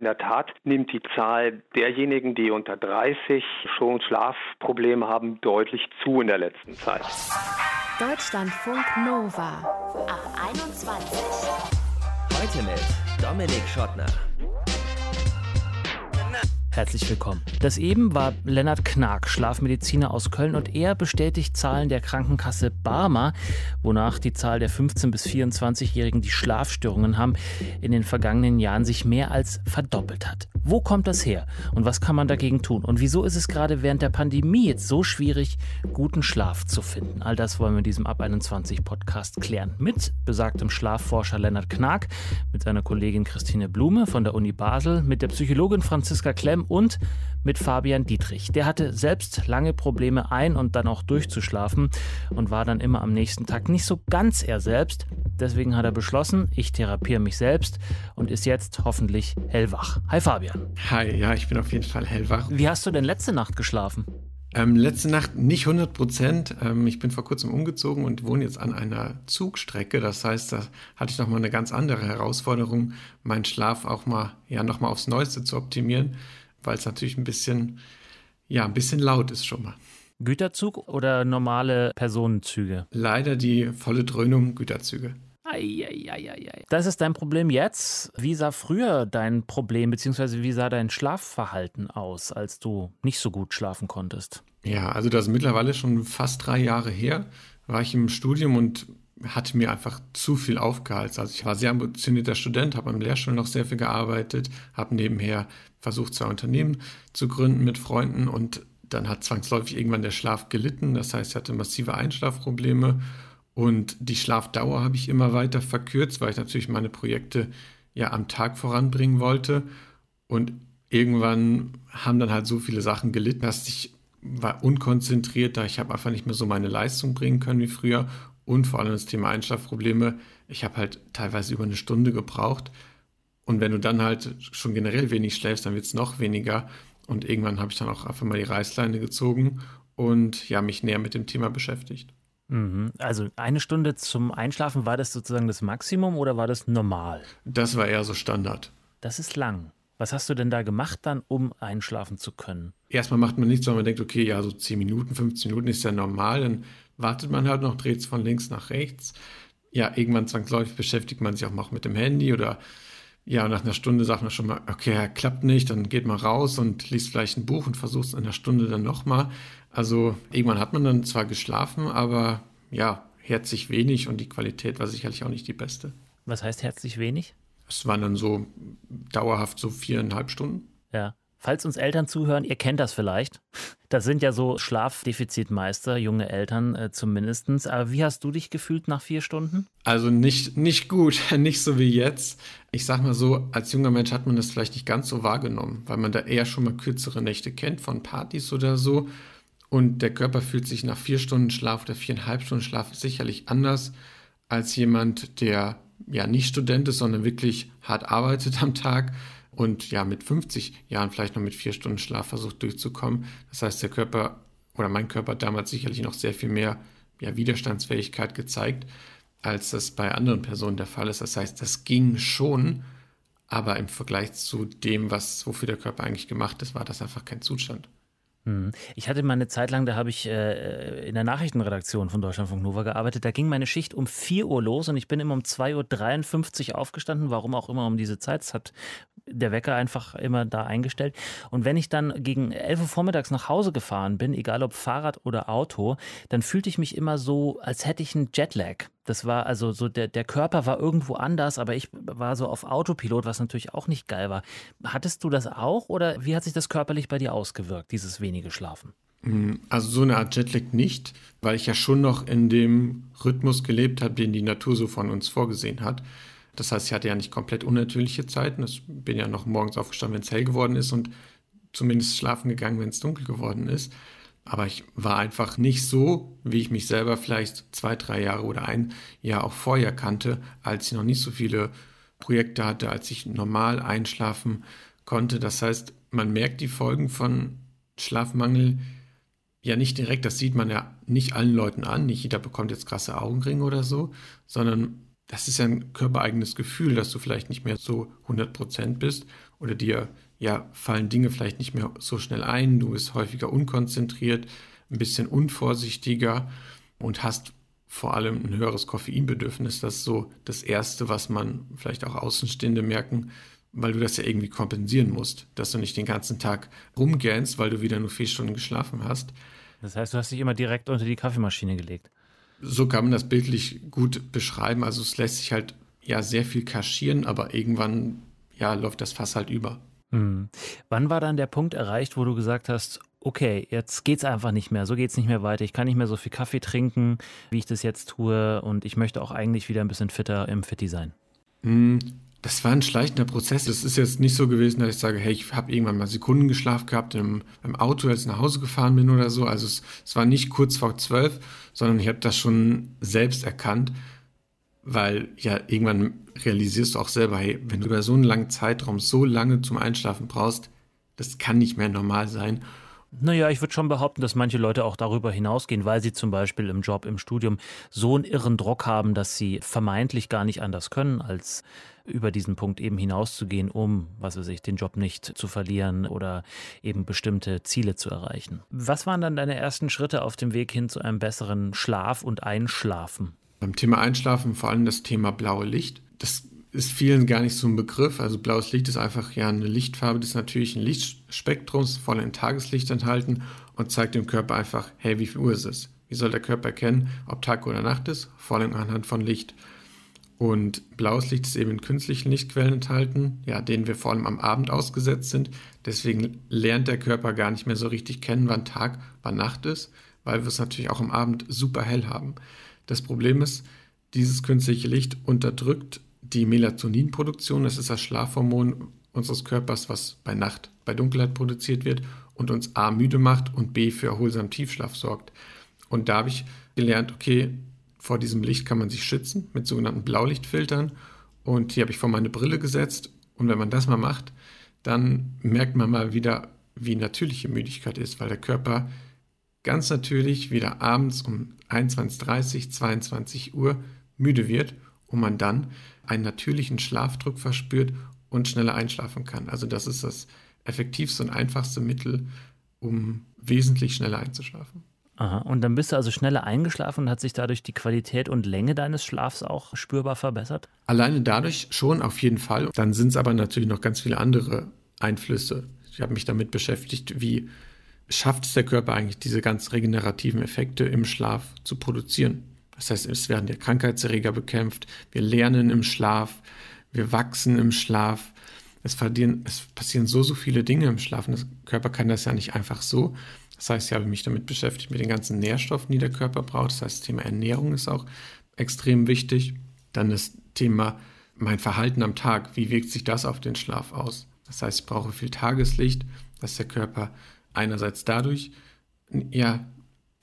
In der Tat nimmt die Zahl derjenigen, die unter 30 schon Schlafprobleme haben, deutlich zu in der letzten Zeit. Deutschlandfunk Nova ab 21. Heute mit Dominik Schottner. Herzlich willkommen. Das eben war Lennart Knag, Schlafmediziner aus Köln, und er bestätigt Zahlen der Krankenkasse Barmer, wonach die Zahl der 15- bis 24-Jährigen, die Schlafstörungen haben, in den vergangenen Jahren sich mehr als verdoppelt hat. Wo kommt das her und was kann man dagegen tun? Und wieso ist es gerade während der Pandemie jetzt so schwierig, guten Schlaf zu finden? All das wollen wir in diesem Ab 21 Podcast klären. Mit besagtem Schlafforscher Lennart Knag, mit seiner Kollegin Christine Blume von der Uni Basel, mit der Psychologin Franziska Klemm und mit Fabian Dietrich. Der hatte selbst lange Probleme ein- und dann auch durchzuschlafen und war dann immer am nächsten Tag nicht so ganz er selbst. Deswegen hat er beschlossen, ich therapiere mich selbst und ist jetzt hoffentlich hellwach. Hi Fabian. Hi, ja, ich bin auf jeden Fall hellwach. Wie hast du denn letzte Nacht geschlafen? Ähm, letzte Nacht nicht 100 Prozent. Ähm, ich bin vor kurzem umgezogen und wohne jetzt an einer Zugstrecke. Das heißt, da hatte ich nochmal eine ganz andere Herausforderung, meinen Schlaf auch mal, ja, nochmal aufs Neueste zu optimieren weil es natürlich ein bisschen, ja, ein bisschen laut ist schon mal. Güterzug oder normale Personenzüge? Leider die volle Dröhnung Güterzüge. Eieieiei. Das ist dein Problem jetzt. Wie sah früher dein Problem, beziehungsweise wie sah dein Schlafverhalten aus, als du nicht so gut schlafen konntest? Ja, also das ist mittlerweile schon fast drei Jahre her. War ich im Studium und hatte mir einfach zu viel aufgehalten. Also ich war sehr ambitionierter Student, habe am Lehrstuhl noch sehr viel gearbeitet, habe nebenher versucht, zwei Unternehmen zu gründen mit Freunden und dann hat zwangsläufig irgendwann der Schlaf gelitten. Das heißt, ich hatte massive Einschlafprobleme und die Schlafdauer habe ich immer weiter verkürzt, weil ich natürlich meine Projekte ja am Tag voranbringen wollte. Und irgendwann haben dann halt so viele Sachen gelitten, dass ich war unkonzentriert, da ich habe einfach nicht mehr so meine Leistung bringen können wie früher und vor allem das Thema Einschlafprobleme. Ich habe halt teilweise über eine Stunde gebraucht. Und wenn du dann halt schon generell wenig schläfst, dann wird es noch weniger. Und irgendwann habe ich dann auch einfach mal die Reißleine gezogen und ja, mich näher mit dem Thema beschäftigt. Mhm. Also eine Stunde zum Einschlafen, war das sozusagen das Maximum oder war das normal? Das war eher so Standard. Das ist lang. Was hast du denn da gemacht dann, um einschlafen zu können? Erstmal macht man nichts, sondern man denkt, okay, ja, so 10 Minuten, 15 Minuten ist ja normal. Dann wartet man halt noch, dreht es von links nach rechts. Ja, irgendwann zwangsläufig beschäftigt man sich auch noch mit dem Handy oder ja, nach einer Stunde sagt man schon mal, okay, klappt nicht, dann geht man raus und liest vielleicht ein Buch und versucht es in einer Stunde dann nochmal. Also irgendwann hat man dann zwar geschlafen, aber ja, herzlich wenig und die Qualität war sicherlich auch nicht die beste. Was heißt herzlich wenig? Es waren dann so dauerhaft so viereinhalb Stunden. Ja. Falls uns Eltern zuhören, ihr kennt das vielleicht. Das sind ja so Schlafdefizitmeister, junge Eltern äh, zumindest. Aber wie hast du dich gefühlt nach vier Stunden? Also nicht, nicht gut, nicht so wie jetzt. Ich sag mal so, als junger Mensch hat man das vielleicht nicht ganz so wahrgenommen, weil man da eher schon mal kürzere Nächte kennt von Partys oder so. Und der Körper fühlt sich nach vier Stunden Schlaf oder viereinhalb Stunden Schlaf sicherlich anders als jemand, der ja nicht Student ist, sondern wirklich hart arbeitet am Tag und ja mit 50 Jahren vielleicht noch mit vier Stunden Schlaf versucht durchzukommen. Das heißt, der Körper oder mein Körper hat damals sicherlich noch sehr viel mehr ja, Widerstandsfähigkeit gezeigt, als das bei anderen Personen der Fall ist. Das heißt, das ging schon, aber im Vergleich zu dem, was wofür der Körper eigentlich gemacht ist, war das einfach kein Zustand. Hm. Ich hatte mal eine Zeit lang, da habe ich äh, in der Nachrichtenredaktion von Deutschlandfunk Nova gearbeitet. Da ging meine Schicht um 4 Uhr los und ich bin immer um 2.53 Uhr aufgestanden, warum auch immer um diese Zeit. Es hat der Wecker einfach immer da eingestellt. Und wenn ich dann gegen 11 Uhr vormittags nach Hause gefahren bin, egal ob Fahrrad oder Auto, dann fühlte ich mich immer so, als hätte ich einen Jetlag. Das war also so, der, der Körper war irgendwo anders, aber ich war so auf Autopilot, was natürlich auch nicht geil war. Hattest du das auch oder wie hat sich das körperlich bei dir ausgewirkt, dieses wenige Schlafen? Hm, also so eine Art Jetlag nicht, weil ich ja schon noch in dem Rhythmus gelebt habe, den die Natur so von uns vorgesehen hat. Das heißt, ich hatte ja nicht komplett unnatürliche Zeiten. Ich bin ja noch morgens aufgestanden, wenn es hell geworden ist und zumindest schlafen gegangen, wenn es dunkel geworden ist. Aber ich war einfach nicht so, wie ich mich selber vielleicht zwei, drei Jahre oder ein Jahr auch vorher kannte, als ich noch nicht so viele Projekte hatte, als ich normal einschlafen konnte. Das heißt, man merkt die Folgen von Schlafmangel ja nicht direkt. Das sieht man ja nicht allen Leuten an. Nicht jeder bekommt jetzt krasse Augenringe oder so, sondern das ist ja ein körpereigenes Gefühl, dass du vielleicht nicht mehr so 100 Prozent bist. oder dir ja fallen Dinge vielleicht nicht mehr so schnell ein, du bist häufiger unkonzentriert, ein bisschen unvorsichtiger und hast vor allem ein höheres Koffeinbedürfnis. Das ist so das Erste, was man vielleicht auch Außenstehende merken, weil du das ja irgendwie kompensieren musst, dass du nicht den ganzen Tag rumgähnst, weil du wieder nur vier Stunden geschlafen hast. Das heißt, du hast dich immer direkt unter die Kaffeemaschine gelegt. So kann man das bildlich gut beschreiben. Also es lässt sich halt ja sehr viel kaschieren, aber irgendwann ja läuft das Fass halt über. Hm. Wann war dann der Punkt erreicht, wo du gesagt hast, okay, jetzt geht's einfach nicht mehr, so geht's nicht mehr weiter. Ich kann nicht mehr so viel Kaffee trinken, wie ich das jetzt tue und ich möchte auch eigentlich wieder ein bisschen fitter im Fitti sein. Hm, das war ein schleichender Prozess. Es ist jetzt nicht so gewesen, dass ich sage, hey, ich habe irgendwann mal Sekunden geschlafen gehabt im, im, Auto, als ich nach Hause gefahren bin oder so. Also es, es war nicht kurz vor zwölf, sondern ich habe das schon selbst erkannt, weil ja irgendwann realisierst du auch selber, hey, wenn du über so einen langen Zeitraum so lange zum Einschlafen brauchst, das kann nicht mehr normal sein. Naja, ich würde schon behaupten, dass manche Leute auch darüber hinausgehen, weil sie zum Beispiel im Job, im Studium so einen irren Druck haben, dass sie vermeintlich gar nicht anders können, als über diesen Punkt eben hinauszugehen, um, was weiß ich, den Job nicht zu verlieren oder eben bestimmte Ziele zu erreichen. Was waren dann deine ersten Schritte auf dem Weg hin zu einem besseren Schlaf und Einschlafen? Beim Thema Einschlafen vor allem das Thema blaue Licht. Das ist vielen gar nicht so ein Begriff. Also blaues Licht ist einfach ja eine Lichtfarbe des natürlichen Lichtspektrums, voll in Tageslicht enthalten und zeigt dem Körper einfach, hey, wie viel Uhr ist es? Wie soll der Körper erkennen, ob Tag oder Nacht ist? Vor allem anhand von Licht. Und blaues Licht ist eben in künstlichen Lichtquellen enthalten, ja, denen wir vor allem am Abend ausgesetzt sind. Deswegen lernt der Körper gar nicht mehr so richtig kennen, wann Tag, wann Nacht ist, weil wir es natürlich auch am Abend super hell haben. Das Problem ist, dieses künstliche Licht unterdrückt die Melatoninproduktion, das ist das Schlafhormon unseres Körpers, was bei Nacht, bei Dunkelheit produziert wird und uns A müde macht und B für erholsamen Tiefschlaf sorgt. Und da habe ich gelernt, okay, vor diesem Licht kann man sich schützen mit sogenannten Blaulichtfiltern und die habe ich vor meine Brille gesetzt und wenn man das mal macht, dann merkt man mal wieder, wie natürliche Müdigkeit ist, weil der Körper ganz natürlich wieder abends um 21.30, 22 Uhr müde wird und man dann einen natürlichen Schlafdruck verspürt und schneller einschlafen kann. Also das ist das effektivste und einfachste Mittel, um wesentlich schneller einzuschlafen. Aha, und dann bist du also schneller eingeschlafen und hat sich dadurch die Qualität und Länge deines Schlafs auch spürbar verbessert? Alleine dadurch schon auf jeden Fall. Dann sind es aber natürlich noch ganz viele andere Einflüsse. Ich habe mich damit beschäftigt, wie schafft es der Körper eigentlich, diese ganz regenerativen Effekte im Schlaf zu produzieren. Das heißt, es werden ja Krankheitserreger bekämpft, wir lernen im Schlaf, wir wachsen im Schlaf. Es, es passieren so, so viele Dinge im Schlaf und der Körper kann das ja nicht einfach so. Das heißt, ich habe mich damit beschäftigt, mit den ganzen Nährstoffen, die der Körper braucht. Das heißt, das Thema Ernährung ist auch extrem wichtig. Dann das Thema mein Verhalten am Tag. Wie wirkt sich das auf den Schlaf aus? Das heißt, ich brauche viel Tageslicht, dass der Körper einerseits dadurch ja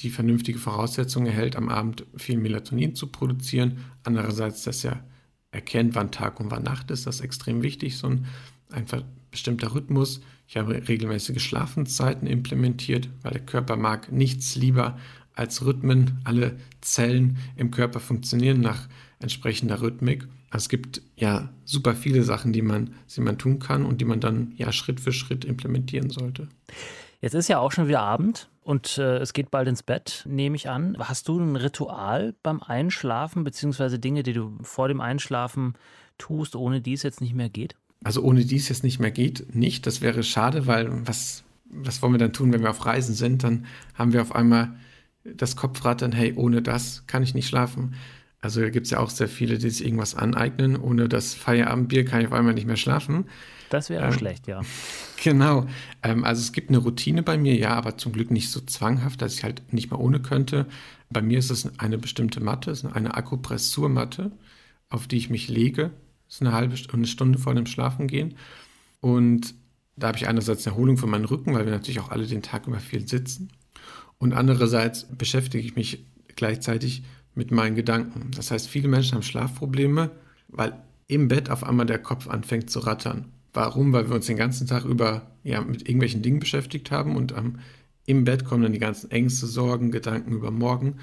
die vernünftige Voraussetzung erhält, am Abend viel Melatonin zu produzieren. Andererseits, dass er erkennt, wann Tag und wann Nacht ist. Das ist extrem wichtig, so ein, ein bestimmter Rhythmus. Ich habe regelmäßige Schlafenszeiten implementiert, weil der Körper mag nichts lieber als Rhythmen. Alle Zellen im Körper funktionieren nach entsprechender Rhythmik. Es gibt ja super viele Sachen, die man, die man tun kann und die man dann ja Schritt für Schritt implementieren sollte. Jetzt ist ja auch schon wieder Abend und äh, es geht bald ins Bett, nehme ich an. Hast du ein Ritual beim Einschlafen, beziehungsweise Dinge, die du vor dem Einschlafen tust, ohne die es jetzt nicht mehr geht? Also ohne die es jetzt nicht mehr geht, nicht. Das wäre schade, weil was, was wollen wir dann tun, wenn wir auf Reisen sind? Dann haben wir auf einmal das Kopfrattern, hey, ohne das kann ich nicht schlafen. Also gibt es ja auch sehr viele, die sich irgendwas aneignen. Ohne das Feierabendbier kann ich auf einmal nicht mehr schlafen. Das wäre ähm, schlecht, ja. Genau. Ähm, also es gibt eine Routine bei mir, ja, aber zum Glück nicht so zwanghaft, dass ich halt nicht mehr ohne könnte. Bei mir ist es eine bestimmte Matte, es ist eine Akupressurmatte, auf die ich mich lege. Das ist eine halbe eine Stunde vor dem Schlafengehen. Und da habe ich einerseits eine Erholung für meinen Rücken, weil wir natürlich auch alle den Tag über viel sitzen. Und andererseits beschäftige ich mich gleichzeitig mit meinen Gedanken. Das heißt, viele Menschen haben Schlafprobleme, weil im Bett auf einmal der Kopf anfängt zu rattern. Warum? Weil wir uns den ganzen Tag über ja, mit irgendwelchen Dingen beschäftigt haben und ähm, im Bett kommen dann die ganzen Ängste, Sorgen, Gedanken über morgen.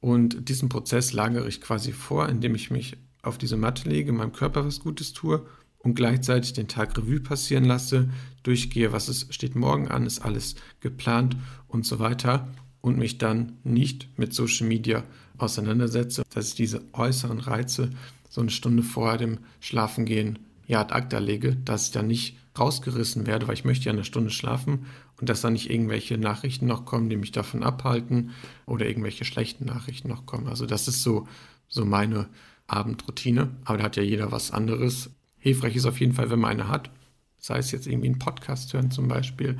Und diesen Prozess lagere ich quasi vor, indem ich mich auf diese Matte lege, meinem Körper was Gutes tue und gleichzeitig den Tag Revue passieren lasse, durchgehe, was es steht morgen an, ist alles geplant und so weiter und mich dann nicht mit Social Media auseinandersetze, dass ich diese äußeren Reize so eine Stunde vor dem Schlafengehen ja ad acta lege, dass ich dann nicht rausgerissen werde, weil ich möchte ja eine Stunde schlafen und dass dann nicht irgendwelche Nachrichten noch kommen, die mich davon abhalten oder irgendwelche schlechten Nachrichten noch kommen. Also das ist so, so meine Abendroutine, aber da hat ja jeder was anderes. Hilfreich ist auf jeden Fall, wenn man eine hat, sei es jetzt irgendwie ein Podcast hören zum Beispiel,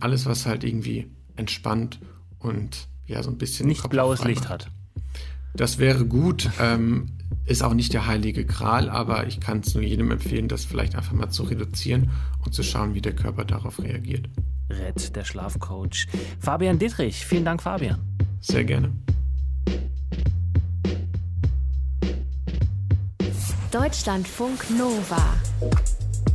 alles, was halt irgendwie entspannt und ja so ein bisschen nicht blaues Licht hat. Das wäre gut. Ähm, ist auch nicht der heilige Gral, aber ich kann es nur jedem empfehlen, das vielleicht einfach mal zu reduzieren und zu schauen, wie der Körper darauf reagiert. Red, der Schlafcoach. Fabian Dietrich, vielen Dank, Fabian. Sehr gerne. Deutschlandfunk Nova.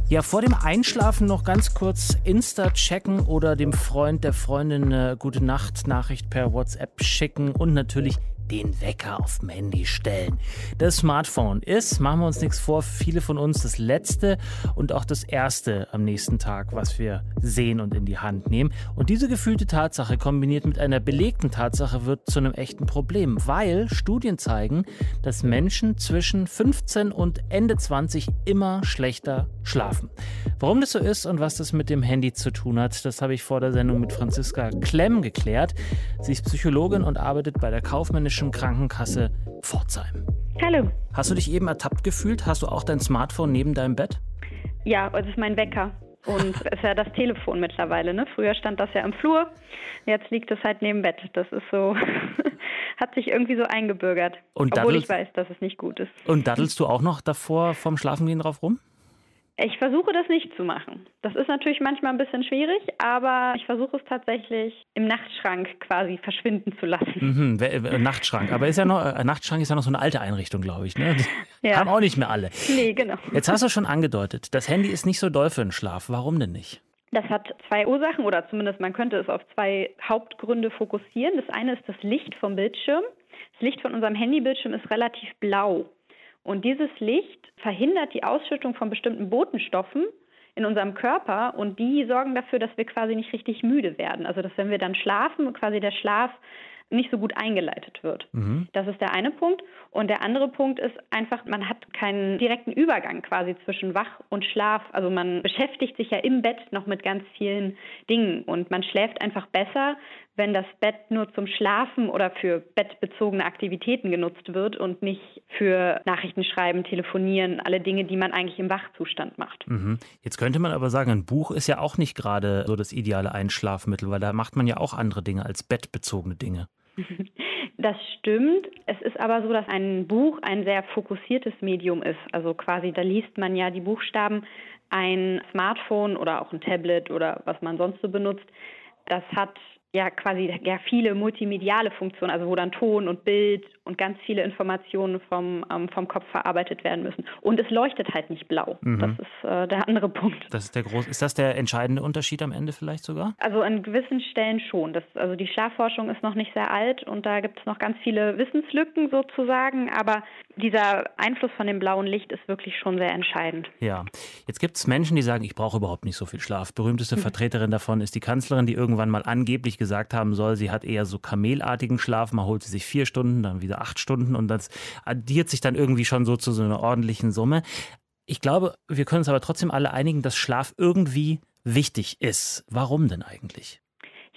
Ja, vor dem Einschlafen noch ganz kurz Insta checken oder dem Freund, der Freundin eine gute Nacht-Nachricht per WhatsApp schicken und natürlich den Wecker auf dem Handy stellen. Das Smartphone ist, machen wir uns nichts vor, viele von uns das letzte und auch das erste am nächsten Tag, was wir sehen und in die Hand nehmen. Und diese gefühlte Tatsache kombiniert mit einer belegten Tatsache wird zu einem echten Problem, weil Studien zeigen, dass Menschen zwischen 15 und Ende 20 immer schlechter schlafen. Warum das so ist und was das mit dem Handy zu tun hat, das habe ich vor der Sendung mit Franziska Klemm geklärt. Sie ist Psychologin und arbeitet bei der kaufmännischen Bayerischen Krankenkasse Pforzheim. Hallo. Hast du dich eben ertappt gefühlt? Hast du auch dein Smartphone neben deinem Bett? Ja, das ist mein Wecker. Und es ist ja das Telefon mittlerweile. Ne? Früher stand das ja im Flur, jetzt liegt es halt neben Bett. Das ist so, hat sich irgendwie so eingebürgert. Und obwohl ich weiß, dass es nicht gut ist. Und daddelst du auch noch davor vom Schlafengehen drauf rum? Ich versuche das nicht zu machen. Das ist natürlich manchmal ein bisschen schwierig, aber ich versuche es tatsächlich im Nachtschrank quasi verschwinden zu lassen. Mhm, äh, Nachtschrank. Aber ist ja noch, äh, Nachtschrank ist ja noch so eine alte Einrichtung, glaube ich. Ne? Ja. Haben auch nicht mehr alle. Nee, genau. Jetzt hast du schon angedeutet, das Handy ist nicht so doll für den Schlaf. Warum denn nicht? Das hat zwei Ursachen oder zumindest man könnte es auf zwei Hauptgründe fokussieren. Das eine ist das Licht vom Bildschirm. Das Licht von unserem Handybildschirm ist relativ blau. Und dieses Licht verhindert die Ausschüttung von bestimmten Botenstoffen in unserem Körper und die sorgen dafür, dass wir quasi nicht richtig müde werden. Also dass wenn wir dann schlafen, quasi der Schlaf nicht so gut eingeleitet wird. Mhm. Das ist der eine Punkt. Und der andere Punkt ist einfach, man hat keinen direkten Übergang quasi zwischen Wach und Schlaf. Also man beschäftigt sich ja im Bett noch mit ganz vielen Dingen und man schläft einfach besser, wenn das Bett nur zum Schlafen oder für bettbezogene Aktivitäten genutzt wird und nicht für Nachrichtenschreiben, Telefonieren, alle Dinge, die man eigentlich im Wachzustand macht. Mhm. Jetzt könnte man aber sagen, ein Buch ist ja auch nicht gerade so das ideale Einschlafmittel, weil da macht man ja auch andere Dinge als bettbezogene Dinge. Das stimmt. Es ist aber so, dass ein Buch ein sehr fokussiertes Medium ist. Also quasi, da liest man ja die Buchstaben. Ein Smartphone oder auch ein Tablet oder was man sonst so benutzt, das hat ja quasi ja viele multimediale Funktionen, also wo dann Ton und Bild und ganz viele Informationen vom, ähm, vom Kopf verarbeitet werden müssen. Und es leuchtet halt nicht blau. Mhm. Das ist äh, der andere Punkt. Das ist der groß. Ist das der entscheidende Unterschied am Ende vielleicht sogar? Also an gewissen Stellen schon. Das, also die Schlafforschung ist noch nicht sehr alt und da gibt es noch ganz viele Wissenslücken sozusagen, aber dieser Einfluss von dem blauen Licht ist wirklich schon sehr entscheidend. Ja, jetzt gibt es Menschen, die sagen, ich brauche überhaupt nicht so viel Schlaf. Berühmteste mhm. Vertreterin davon ist die Kanzlerin, die irgendwann mal angeblich gesagt haben soll, sie hat eher so kamelartigen Schlaf. Man holt sie sich vier Stunden, dann wieder acht Stunden und das addiert sich dann irgendwie schon so zu so einer ordentlichen Summe. Ich glaube, wir können uns aber trotzdem alle einigen, dass Schlaf irgendwie wichtig ist. Warum denn eigentlich?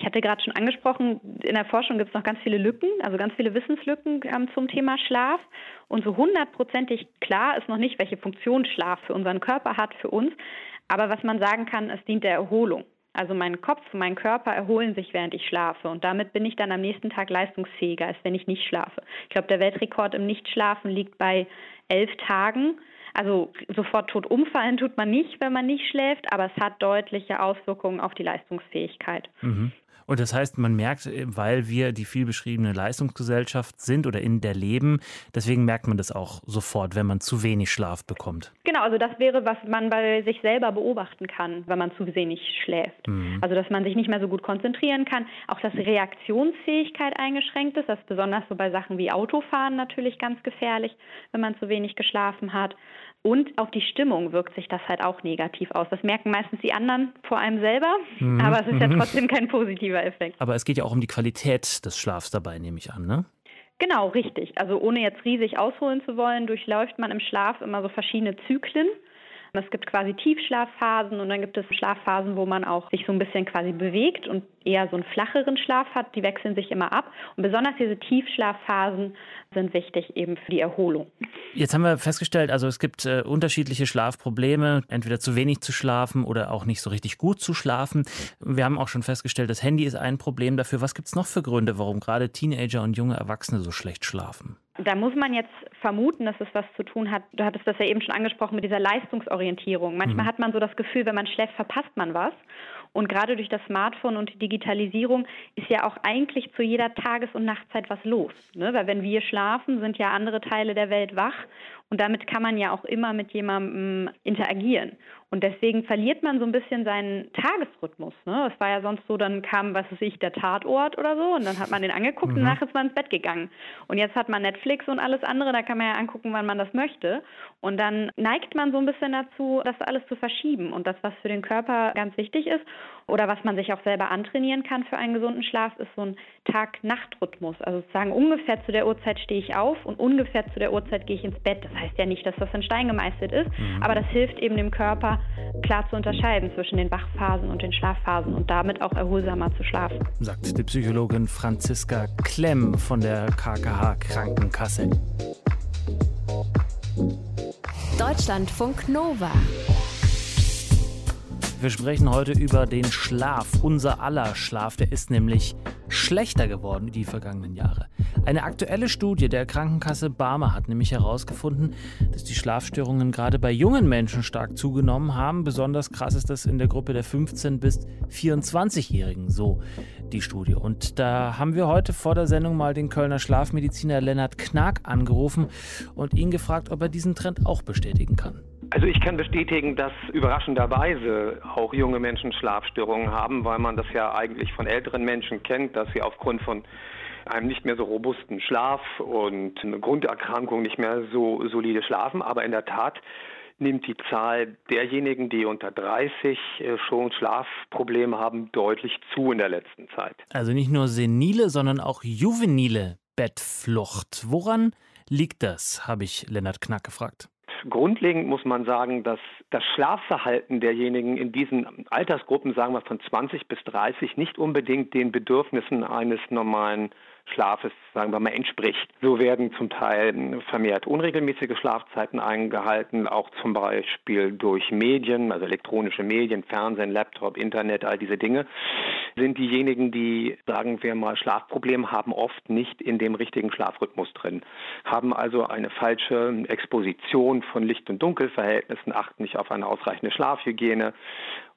Ich hatte gerade schon angesprochen, in der Forschung gibt es noch ganz viele Lücken, also ganz viele Wissenslücken ähm, zum Thema Schlaf. Und so hundertprozentig klar ist noch nicht, welche Funktion Schlaf für unseren Körper hat, für uns. Aber was man sagen kann, es dient der Erholung. Also mein Kopf mein Körper erholen sich, während ich schlafe. Und damit bin ich dann am nächsten Tag leistungsfähiger, als wenn ich nicht schlafe. Ich glaube, der Weltrekord im Nichtschlafen liegt bei elf Tagen. Also sofort tot umfallen tut man nicht, wenn man nicht schläft, aber es hat deutliche Auswirkungen auf die Leistungsfähigkeit. Mhm. Und das heißt, man merkt, äh, weil wir die viel beschriebene Leistungsgesellschaft sind oder in der leben, deswegen merkt man das auch sofort, wenn man zu wenig Schlaf bekommt. Genau, also das wäre, was man bei sich selber beobachten kann, wenn man zu wenig schläft. Mhm. Also dass man sich nicht mehr so gut konzentrieren kann, auch dass Reaktionsfähigkeit eingeschränkt ist, das ist besonders so bei Sachen wie Autofahren natürlich ganz gefährlich, wenn man zu wenig geschlafen hat. Und auf die Stimmung wirkt sich das halt auch negativ aus. Das merken meistens die anderen vor allem selber, mhm. aber es ist ja trotzdem kein positiver Effekt. Aber es geht ja auch um die Qualität des Schlafs dabei, nehme ich an, ne? Genau, richtig. Also ohne jetzt riesig ausholen zu wollen, durchläuft man im Schlaf immer so verschiedene Zyklen. Es gibt quasi Tiefschlafphasen und dann gibt es Schlafphasen, wo man auch sich so ein bisschen quasi bewegt und eher so einen flacheren Schlaf hat. Die wechseln sich immer ab. Und besonders diese Tiefschlafphasen sind wichtig eben für die Erholung. Jetzt haben wir festgestellt, also es gibt äh, unterschiedliche Schlafprobleme, entweder zu wenig zu schlafen oder auch nicht so richtig gut zu schlafen. Wir haben auch schon festgestellt, das Handy ist ein Problem dafür. Was gibt es noch für Gründe, warum gerade Teenager und junge Erwachsene so schlecht schlafen? Da muss man jetzt vermuten, dass es was zu tun hat. Du hattest das ja eben schon angesprochen mit dieser Leistungsorientierung. Manchmal mhm. hat man so das Gefühl, wenn man schläft, verpasst man was. Und gerade durch das Smartphone und die Digitalisierung ist ja auch eigentlich zu jeder Tages- und Nachtzeit was los. Ne? Weil wenn wir schlafen, sind ja andere Teile der Welt wach. Und damit kann man ja auch immer mit jemandem interagieren. Und deswegen verliert man so ein bisschen seinen Tagesrhythmus. Ne? Es war ja sonst so, dann kam, was weiß ich, der Tatort oder so und dann hat man den angeguckt mhm. und nachher ist man ins Bett gegangen. Und jetzt hat man Netflix und alles andere, da kann man ja angucken, wann man das möchte. Und dann neigt man so ein bisschen dazu, das alles zu verschieben. Und das, was für den Körper ganz wichtig ist oder was man sich auch selber antrainieren kann für einen gesunden Schlaf, ist so ein Tag-Nacht-Rhythmus. Also sozusagen ungefähr zu der Uhrzeit stehe ich auf und ungefähr zu der Uhrzeit gehe ich ins Bett. Das heißt ja nicht, dass das in Stein gemeißelt ist, mhm. aber das hilft eben dem Körper, klar zu unterscheiden zwischen den Wachphasen und den Schlafphasen und damit auch erholsamer zu schlafen. Sagt die Psychologin Franziska Klemm von der KKH Krankenkasse. Deutschlandfunk Nova. Wir sprechen heute über den Schlaf, unser aller Schlaf. Der ist nämlich schlechter geworden die vergangenen Jahre. Eine aktuelle Studie der Krankenkasse Barmer hat nämlich herausgefunden, dass die Schlafstörungen gerade bei jungen Menschen stark zugenommen haben. Besonders krass ist das in der Gruppe der 15- bis 24-Jährigen, so die Studie. Und da haben wir heute vor der Sendung mal den Kölner Schlafmediziner Lennart Knack angerufen und ihn gefragt, ob er diesen Trend auch bestätigen kann. Also ich kann bestätigen, dass überraschenderweise auch junge Menschen Schlafstörungen haben, weil man das ja eigentlich von älteren Menschen kennt, dass sie aufgrund von einem nicht mehr so robusten Schlaf und eine Grunderkrankung nicht mehr so solide schlafen. Aber in der Tat nimmt die Zahl derjenigen, die unter 30 äh, schon Schlafprobleme haben, deutlich zu in der letzten Zeit. Also nicht nur senile, sondern auch juvenile Bettflucht. Woran liegt das, habe ich Lennart Knack gefragt. Grundlegend muss man sagen, dass das Schlafverhalten derjenigen in diesen Altersgruppen, sagen wir von 20 bis 30, nicht unbedingt den Bedürfnissen eines normalen Schlafes, sagen wir mal, entspricht. So werden zum Teil vermehrt unregelmäßige Schlafzeiten eingehalten, auch zum Beispiel durch Medien, also elektronische Medien, Fernsehen, Laptop, Internet, all diese Dinge, sind diejenigen, die, sagen wir mal, Schlafprobleme haben, oft nicht in dem richtigen Schlafrhythmus drin, haben also eine falsche Exposition von Licht- und Dunkelverhältnissen, achten nicht auf eine ausreichende Schlafhygiene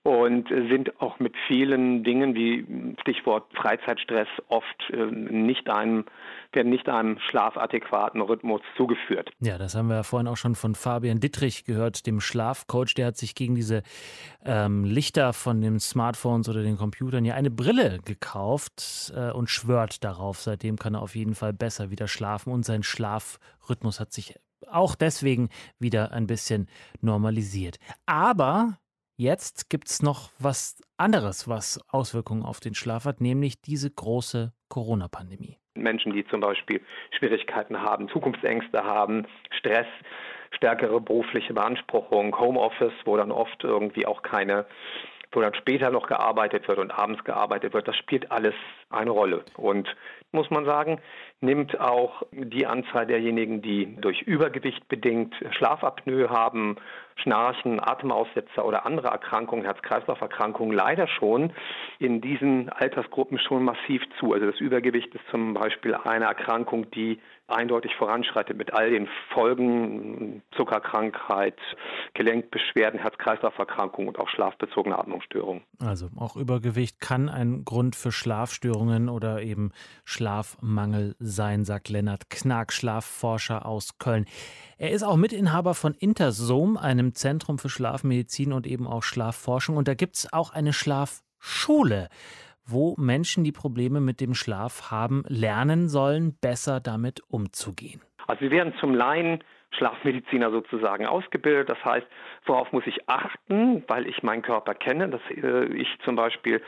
und sind auch mit vielen Dingen wie Stichwort Freizeitstress oft äh, nicht einem, werden nicht einem schlafatäquaten Rhythmus zugeführt. Ja, das haben wir vorhin auch schon von Fabian Dittrich gehört, dem Schlafcoach. Der hat sich gegen diese ähm, Lichter von den Smartphones oder den Computern ja eine Brille gekauft äh, und schwört darauf. Seitdem kann er auf jeden Fall besser wieder schlafen und sein Schlafrhythmus hat sich auch deswegen wieder ein bisschen normalisiert. Aber Jetzt gibt es noch was anderes, was Auswirkungen auf den Schlaf hat, nämlich diese große Corona-Pandemie. Menschen, die zum Beispiel Schwierigkeiten haben, Zukunftsängste haben, Stress, stärkere berufliche Beanspruchung, Homeoffice, wo dann oft irgendwie auch keine wo dann später noch gearbeitet wird und abends gearbeitet wird, das spielt alles eine Rolle. Und muss man sagen, nimmt auch die Anzahl derjenigen, die durch Übergewicht bedingt Schlafapnoe haben, Schnarchen, Atemaussetzer oder andere Erkrankungen, Herz-Kreislauf-Erkrankungen leider schon in diesen Altersgruppen schon massiv zu. Also das Übergewicht ist zum Beispiel eine Erkrankung, die eindeutig voranschreitet mit all den Folgen, Zuckerkrankheit, Gelenkbeschwerden, Herz-Kreislauf-Erkrankungen und auch schlafbezogene Atmungsstörungen. Also auch Übergewicht kann ein Grund für Schlafstörungen oder eben Schlafmangel sein, sagt Lennart Knack, Schlafforscher aus Köln. Er ist auch Mitinhaber von Intersom, einem Zentrum für Schlafmedizin und eben auch Schlafforschung. Und da gibt es auch eine Schlafschule wo Menschen, die Probleme mit dem Schlaf haben, lernen sollen, besser damit umzugehen. Also wir werden zum Laien Schlafmediziner sozusagen ausgebildet. Das heißt, worauf muss ich achten, weil ich meinen Körper kenne, dass äh, ich zum Beispiel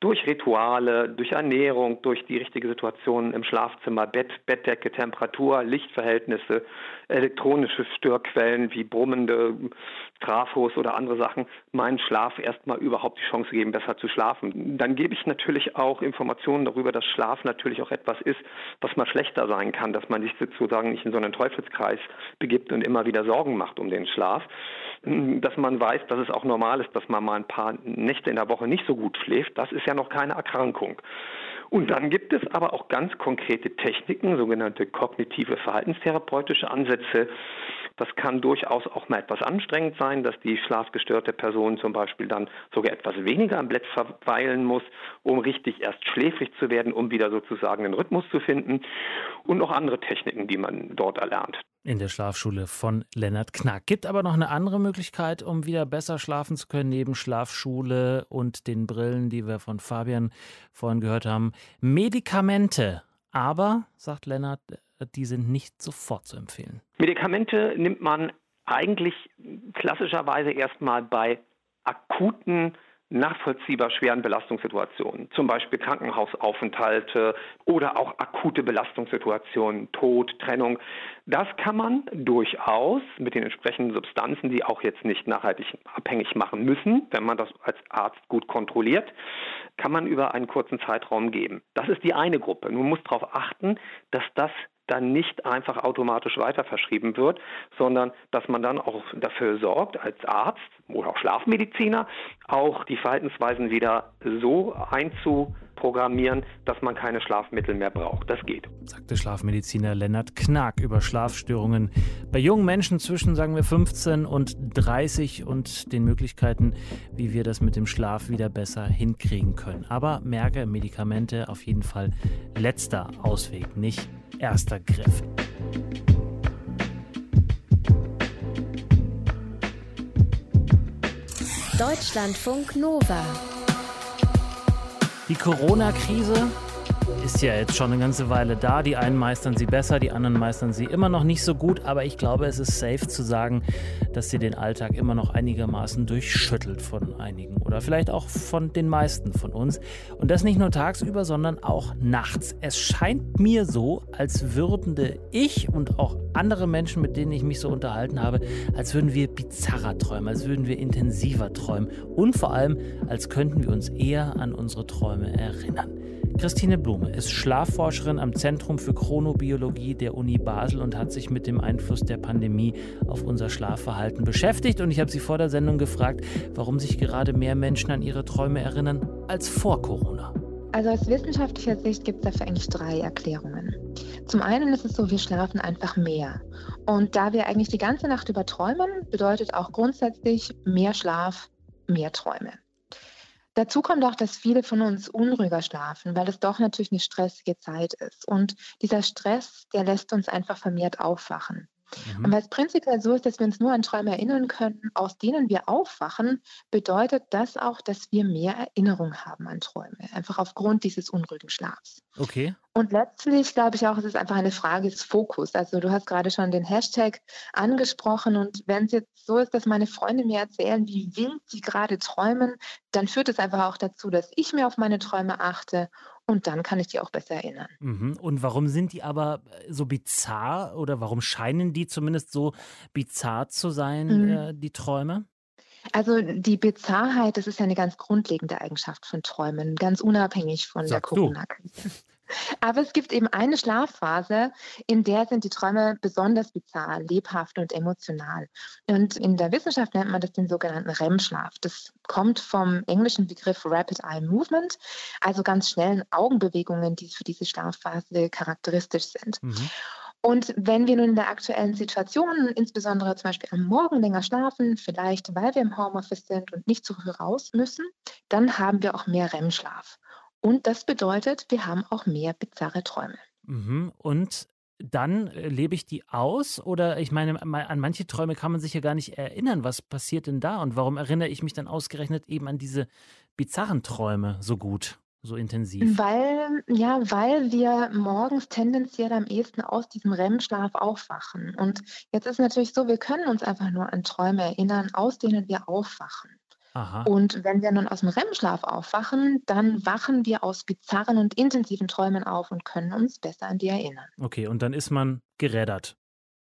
durch Rituale, durch Ernährung, durch die richtige Situation im Schlafzimmer, Bett, Bettdecke, Temperatur, Lichtverhältnisse, elektronische Störquellen wie brummende Trafos oder andere Sachen, meinen Schlaf erstmal überhaupt die Chance geben, besser zu schlafen. Dann gebe ich natürlich auch Informationen darüber, dass Schlaf natürlich auch etwas ist, was mal schlechter sein kann, dass man sich sozusagen nicht in so einen Teufelskreis begibt und immer wieder Sorgen macht um den Schlaf. Dass man weiß, dass es auch normal ist, dass man mal ein paar Nächte in der Woche nicht so gut schläft, das ist ja noch keine Erkrankung. Und dann gibt es aber auch ganz konkrete Techniken, sogenannte kognitive verhaltenstherapeutische Ansätze. Das kann durchaus auch mal etwas anstrengend sein, dass die schlafgestörte Person zum Beispiel dann sogar etwas weniger am Bett verweilen muss, um richtig erst schläfrig zu werden, um wieder sozusagen einen Rhythmus zu finden. Und noch andere Techniken, die man dort erlernt in der Schlafschule von Lennart Knack. Gibt aber noch eine andere Möglichkeit, um wieder besser schlafen zu können, neben Schlafschule und den Brillen, die wir von Fabian vorhin gehört haben. Medikamente. Aber, sagt Lennart, die sind nicht sofort zu empfehlen. Medikamente nimmt man eigentlich klassischerweise erstmal bei akuten nachvollziehbar schweren Belastungssituationen, zum Beispiel Krankenhausaufenthalte oder auch akute Belastungssituationen, Tod, Trennung. Das kann man durchaus mit den entsprechenden Substanzen, die auch jetzt nicht nachhaltig abhängig machen müssen, wenn man das als Arzt gut kontrolliert, kann man über einen kurzen Zeitraum geben. Das ist die eine Gruppe. Nun muss darauf achten, dass das dann nicht einfach automatisch weiter verschrieben wird, sondern dass man dann auch dafür sorgt, als Arzt oder auch Schlafmediziner, auch die Verhaltensweisen wieder so einzuprogrammieren, dass man keine Schlafmittel mehr braucht. Das geht. Sagte Schlafmediziner Lennart Knack über Schlafstörungen bei jungen Menschen zwischen, sagen wir, 15 und 30 und den Möglichkeiten, wie wir das mit dem Schlaf wieder besser hinkriegen können. Aber merke, Medikamente auf jeden Fall letzter Ausweg, nicht erster Griff. Deutschlandfunk Nova. Die Corona-Krise ist ja jetzt schon eine ganze Weile da. Die einen meistern sie besser, die anderen meistern sie immer noch nicht so gut. Aber ich glaube, es ist safe zu sagen, dass sie den Alltag immer noch einigermaßen durchschüttelt von einigen oder vielleicht auch von den meisten von uns. Und das nicht nur tagsüber, sondern auch nachts. Es scheint mir so, als würden ich und auch andere Menschen, mit denen ich mich so unterhalten habe, als würden wir bizarrer träumen, als würden wir intensiver träumen und vor allem, als könnten wir uns eher an unsere Träume erinnern. Christine Blume ist Schlafforscherin am Zentrum für Chronobiologie der Uni Basel und hat sich mit dem Einfluss der Pandemie auf unser Schlafverhalten beschäftigt. Und ich habe sie vor der Sendung gefragt, warum sich gerade mehr Menschen an ihre Träume erinnern als vor Corona. Also aus wissenschaftlicher Sicht gibt es dafür eigentlich drei Erklärungen. Zum einen ist es so, wir schlafen einfach mehr. Und da wir eigentlich die ganze Nacht über träumen, bedeutet auch grundsätzlich mehr Schlaf, mehr Träume. Dazu kommt auch, dass viele von uns unruhiger schlafen, weil es doch natürlich eine stressige Zeit ist. Und dieser Stress, der lässt uns einfach vermehrt aufwachen. Mhm. Und weil es prinzipiell so ist, dass wir uns nur an Träume erinnern können, aus denen wir aufwachen, bedeutet das auch, dass wir mehr Erinnerung haben an Träume, einfach aufgrund dieses unruhigen Schlafs. Okay. Und letztlich glaube ich auch, es ist einfach eine Frage des Fokus. Also du hast gerade schon den Hashtag angesprochen und wenn es jetzt so ist, dass meine Freunde mir erzählen, wie wild sie gerade träumen, dann führt es einfach auch dazu, dass ich mir auf meine Träume achte und dann kann ich die auch besser erinnern. Mhm. Und warum sind die aber äh, so bizarr oder warum scheinen die zumindest so bizarr zu sein, mhm. äh, die Träume? Also die Bizarrheit, das ist ja eine ganz grundlegende Eigenschaft von Träumen, ganz unabhängig von Sag der Corona-Krise. Aber es gibt eben eine Schlafphase, in der sind die Träume besonders bizarr, lebhaft und emotional. Und in der Wissenschaft nennt man das den sogenannten REM-Schlaf. Das kommt vom englischen Begriff Rapid Eye Movement, also ganz schnellen Augenbewegungen, die für diese Schlafphase charakteristisch sind. Mhm. Und wenn wir nun in der aktuellen Situation, insbesondere zum Beispiel am Morgen länger schlafen, vielleicht weil wir im Homeoffice sind und nicht so früh raus müssen, dann haben wir auch mehr REM-Schlaf. Und das bedeutet, wir haben auch mehr bizarre Träume. Mhm. Und dann äh, lebe ich die aus? Oder ich meine, an manche Träume kann man sich ja gar nicht erinnern. Was passiert denn da? Und warum erinnere ich mich dann ausgerechnet eben an diese bizarren Träume so gut? so intensiv? Weil, ja, weil wir morgens tendenziell am ehesten aus diesem REM-Schlaf aufwachen. Und jetzt ist natürlich so, wir können uns einfach nur an Träume erinnern, aus denen wir aufwachen. Aha. Und wenn wir nun aus dem REM-Schlaf aufwachen, dann wachen wir aus bizarren und intensiven Träumen auf und können uns besser an die erinnern. Okay, und dann ist man gerädert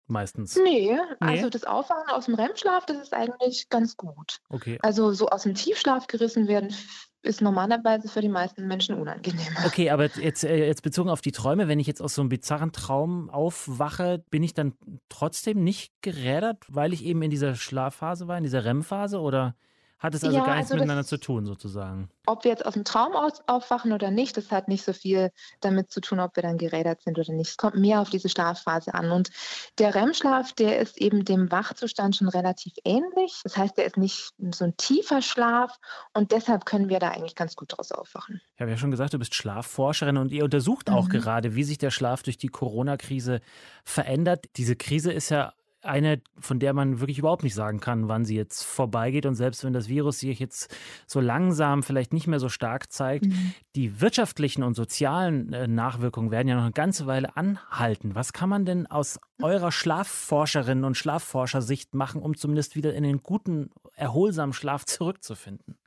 meistens. Nee, nee, also das Aufwachen aus dem REM-Schlaf, das ist eigentlich ganz gut. Okay. Also so aus dem Tiefschlaf gerissen werden, ist normalerweise für die meisten Menschen unangenehm. Okay, aber jetzt, äh, jetzt bezogen auf die Träume, wenn ich jetzt aus so einem bizarren Traum aufwache, bin ich dann trotzdem nicht gerädert, weil ich eben in dieser Schlafphase war, in dieser REM-Phase oder? Hat es also ja, gar nichts also miteinander zu tun, sozusagen. Ob wir jetzt aus dem Traum aufwachen oder nicht, das hat nicht so viel damit zu tun, ob wir dann gerädert sind oder nicht. Es kommt mehr auf diese Schlafphase an. Und der REM-Schlaf, der ist eben dem Wachzustand schon relativ ähnlich. Das heißt, der ist nicht so ein tiefer Schlaf und deshalb können wir da eigentlich ganz gut draus aufwachen. Ich habe ja schon gesagt, du bist Schlafforscherin und ihr untersucht auch mhm. gerade, wie sich der Schlaf durch die Corona-Krise verändert. Diese Krise ist ja eine, von der man wirklich überhaupt nicht sagen kann, wann sie jetzt vorbeigeht. Und selbst wenn das Virus sich jetzt so langsam vielleicht nicht mehr so stark zeigt, mhm. die wirtschaftlichen und sozialen äh, Nachwirkungen werden ja noch eine ganze Weile anhalten. Was kann man denn aus eurer Schlafforscherin und Schlafforschersicht machen, um zumindest wieder in den guten, erholsamen Schlaf zurückzufinden?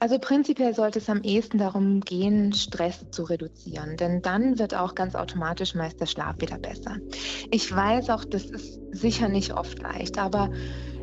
Also prinzipiell sollte es am ehesten darum gehen, Stress zu reduzieren, denn dann wird auch ganz automatisch meist der Schlaf wieder besser. Ich weiß auch, das ist sicher nicht oft leicht, aber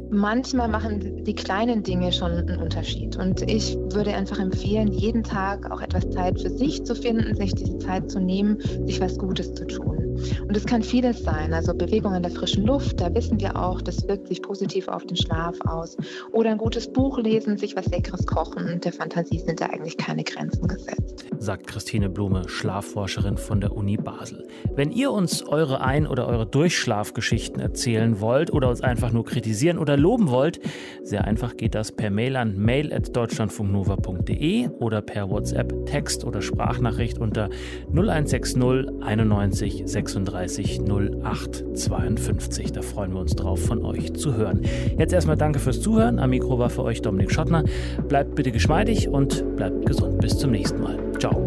manchmal machen die kleinen Dinge schon einen Unterschied. Und ich würde einfach empfehlen, jeden Tag auch etwas Zeit für sich zu finden, sich diese Zeit zu nehmen, sich was Gutes zu tun. Und es kann vieles sein, also Bewegung an der frischen Luft, da wissen wir auch, das wirkt sich positiv auf den Schlaf aus. Oder ein gutes Buch lesen, sich was Leckeres kochen. Der Fantasie sind da eigentlich keine Grenzen gesetzt. Sagt Christine Blume, Schlafforscherin von der Uni Basel. Wenn ihr uns eure Ein- oder eure Durchschlafgeschichten erzählen wollt oder uns einfach nur kritisieren oder loben wollt, sehr einfach geht das per Mail an mail.deutschlandfunknova.de oder per WhatsApp, Text oder Sprachnachricht unter 0160 91 36 08 52. Da freuen wir uns drauf, von euch zu hören. Jetzt erstmal danke fürs Zuhören. Am Mikro war für euch Dominik Schottner. Bleibt bitte geschmeidig und bleibt gesund. Bis zum nächsten Mal. Ciao.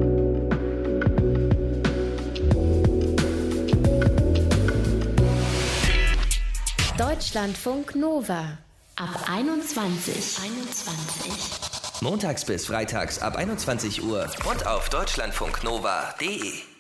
Deutschlandfunk Nova ab 21. 21. Montags bis freitags ab 21 Uhr und auf deutschlandfunknova.de.